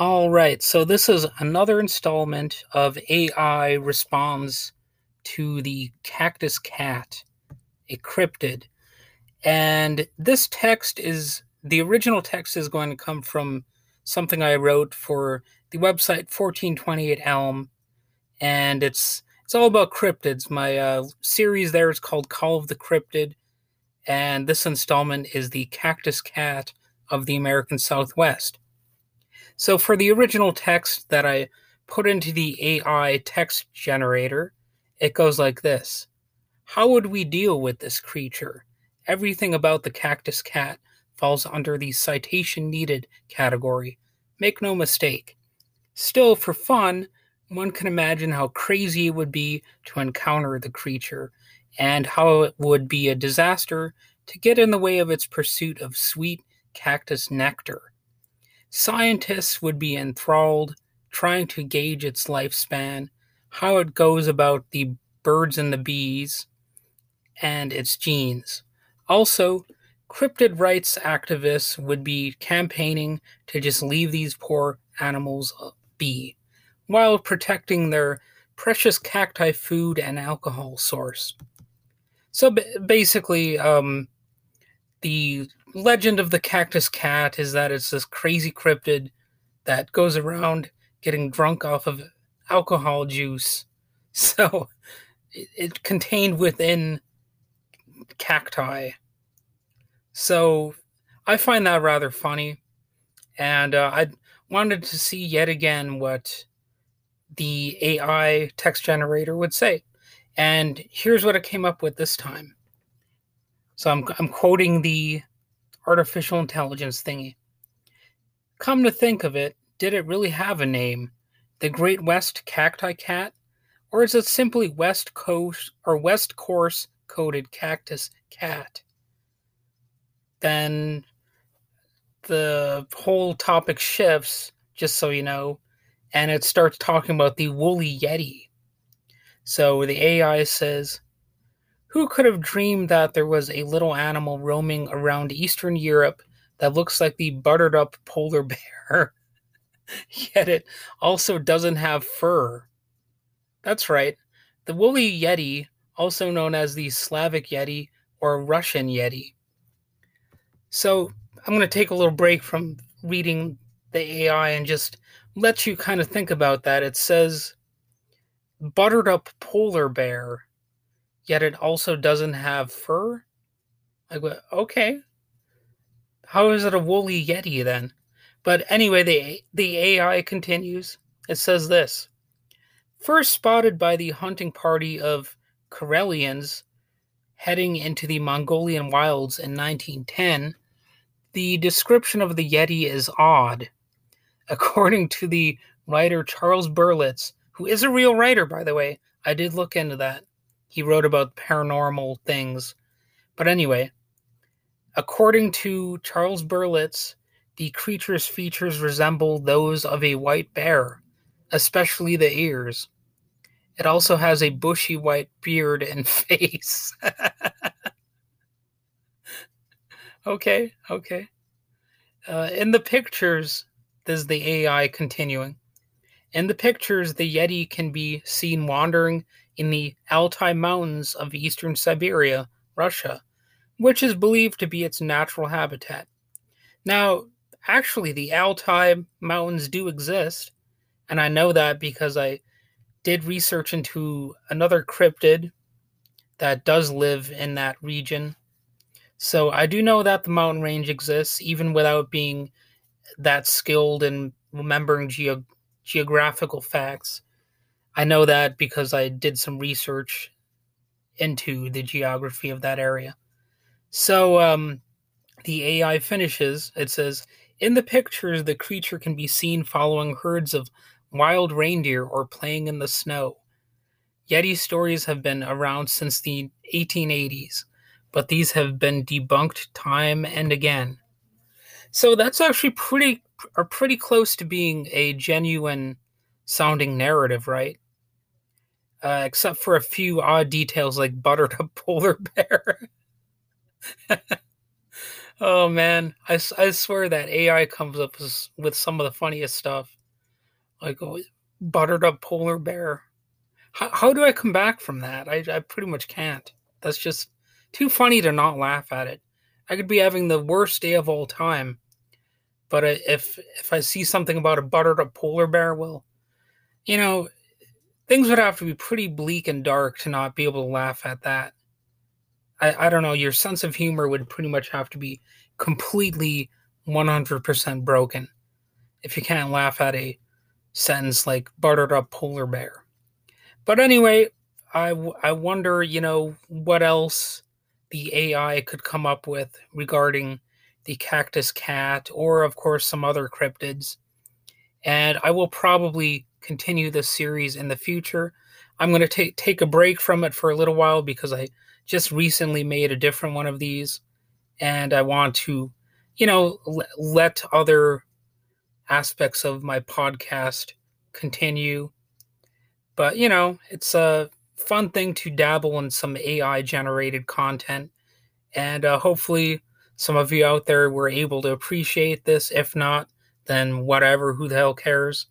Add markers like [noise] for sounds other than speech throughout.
All right, so this is another installment of AI responds to the cactus cat, a cryptid. And this text is the original text is going to come from something I wrote for the website 1428 Elm, and it's it's all about cryptids. My uh, series there is called Call of the Cryptid, and this installment is the Cactus Cat of the American Southwest. So for the original text that I put into the AI text generator, it goes like this How would we deal with this creature? Everything about the cactus cat falls under the citation needed category. Make no mistake. Still, for fun, one can imagine how crazy it would be to encounter the creature, and how it would be a disaster to get in the way of its pursuit of sweet cactus nectar. Scientists would be enthralled, trying to gauge its lifespan, how it goes about the birds and the bees, and its genes. Also, cryptid rights activists would be campaigning to just leave these poor animals be while protecting their precious cacti food and alcohol source. So basically, um, the legend of the cactus cat is that it's this crazy cryptid that goes around getting drunk off of alcohol juice. [laughs] So it, it contained within cacti. So I find that rather funny. And uh, I wanted to see yet again what the AI text generator would say. And here's what it came up with this time. So I'm, I'm quoting the artificial intelligence thingy. Come to think of it, did it really have a name? The Great West Cacti Cat? Or is it simply West Coast or West Course coated cactus cat? Then the whole topic shifts, just so you know, and it starts talking about the woolly yeti. So the AI says, who could have dreamed that there was a little animal roaming around Eastern Europe that looks like the buttered up polar [laughs] bear? Yet it also doesn't have fur. That's right. The woolly yeti, also known as the Slavic yeti or Russian yeti. So I'm going to take a little break from reading the AI and just let you kind of think about that. It says buttered up polar bear yet it also doesn't have fur. Like, okay, how is it a woolly yeti then? But anyway, the the AI continues. It says this: first spotted by the hunting party of Karelians heading into the Mongolian wilds in 1910. The description of the Yeti is odd. According to the writer Charles Berlitz, who is a real writer, by the way, I did look into that. He wrote about paranormal things. But anyway, according to Charles Berlitz, the creature's features resemble those of a white bear, especially the ears. It also has a bushy white beard and [laughs] face. okay, okay. Uh, in the pictures, this is the AI continuing. In the pictures, the Yeti can be seen wandering in the Altai Mountains of eastern Siberia, Russia, which is believed to be its natural habitat. Now, actually, the Altai Mountains do exist, and I know that because I did research into another cryptid that does live in that region. So I do know that the mountain range exists, even without being that skilled in remembering ge- geographical facts. I know that because I did some research into the geography of that area. So um, the AI finishes. It says, in the pictures, the creature can be seen following herds of wild reindeer or playing in the snow. Yeti stories have been around since the 1880s, but these have been debunked time and again. So that's actually pretty are pretty close to being a genuine sounding narrative, right? Uh, except for a few odd details like buttered up [laughs] polar bear. [laughs] oh man, I, I swear that AI comes up with, with some of the funniest stuff, like oh, buttered up polar bear. How, how do I come back from that? I, I pretty much can't. That's just too funny to not laugh at it. I could be having the worst day of all time, but if if I see something about a buttered up polar bear, well, you know, things would have to be pretty bleak and dark to not be able to laugh at that. I, I don't know, your sense of humor would pretty much have to be completely 100% broken if you can't laugh at a sentence like bartered up polar bear. But anyway, I, I wonder, you know, what else the AI could come up with regarding the cactus cat or, of course, some other cryptids. And I will probably continue this series in the future. I'm going to take take a break from it for a little while because I just recently made a different one of these and I want to, you know, l- let other aspects of my podcast continue. But, you know, it's a fun thing to dabble in some AI generated content. And uh, hopefully, some of you out there were able to appreciate this. If not, then whatever, who the hell cares?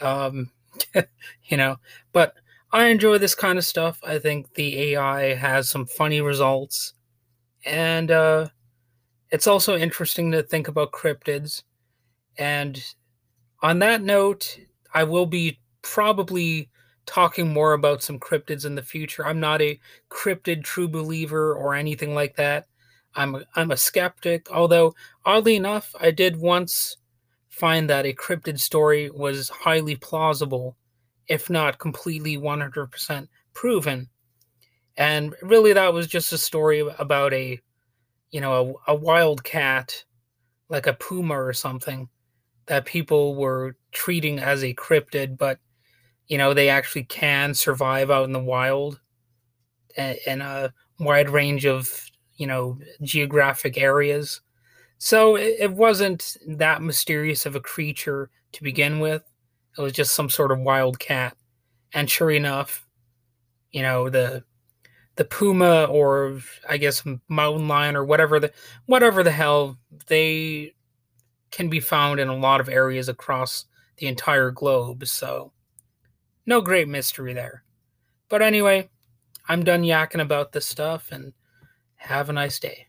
Um, [laughs] you know, but I enjoy this kind of stuff. I think the AI has some funny results. And uh, it's also interesting to think about cryptids. And on that note, I will be probably talking more about some cryptids in the future. I'm not a cryptid true believer or anything like that. I'm a, I'm a skeptic, although oddly enough, I did once find that a cryptid story was highly plausible, if not completely 100% proven. And really that was just a story about a you know, a, a wild cat like a puma or something that people were treating as a cryptid, but you know they actually can survive out in the wild in a wide range of you know geographic areas so it, wasn't that mysterious of a creature to begin with it was just some sort of wild cat and sure enough you know the the puma or i guess mountain lion or whatever the whatever the hell they can be found in a lot of areas across the entire globe so no great mystery there. But anyway, I'm done yakking about this stuff and have a nice day.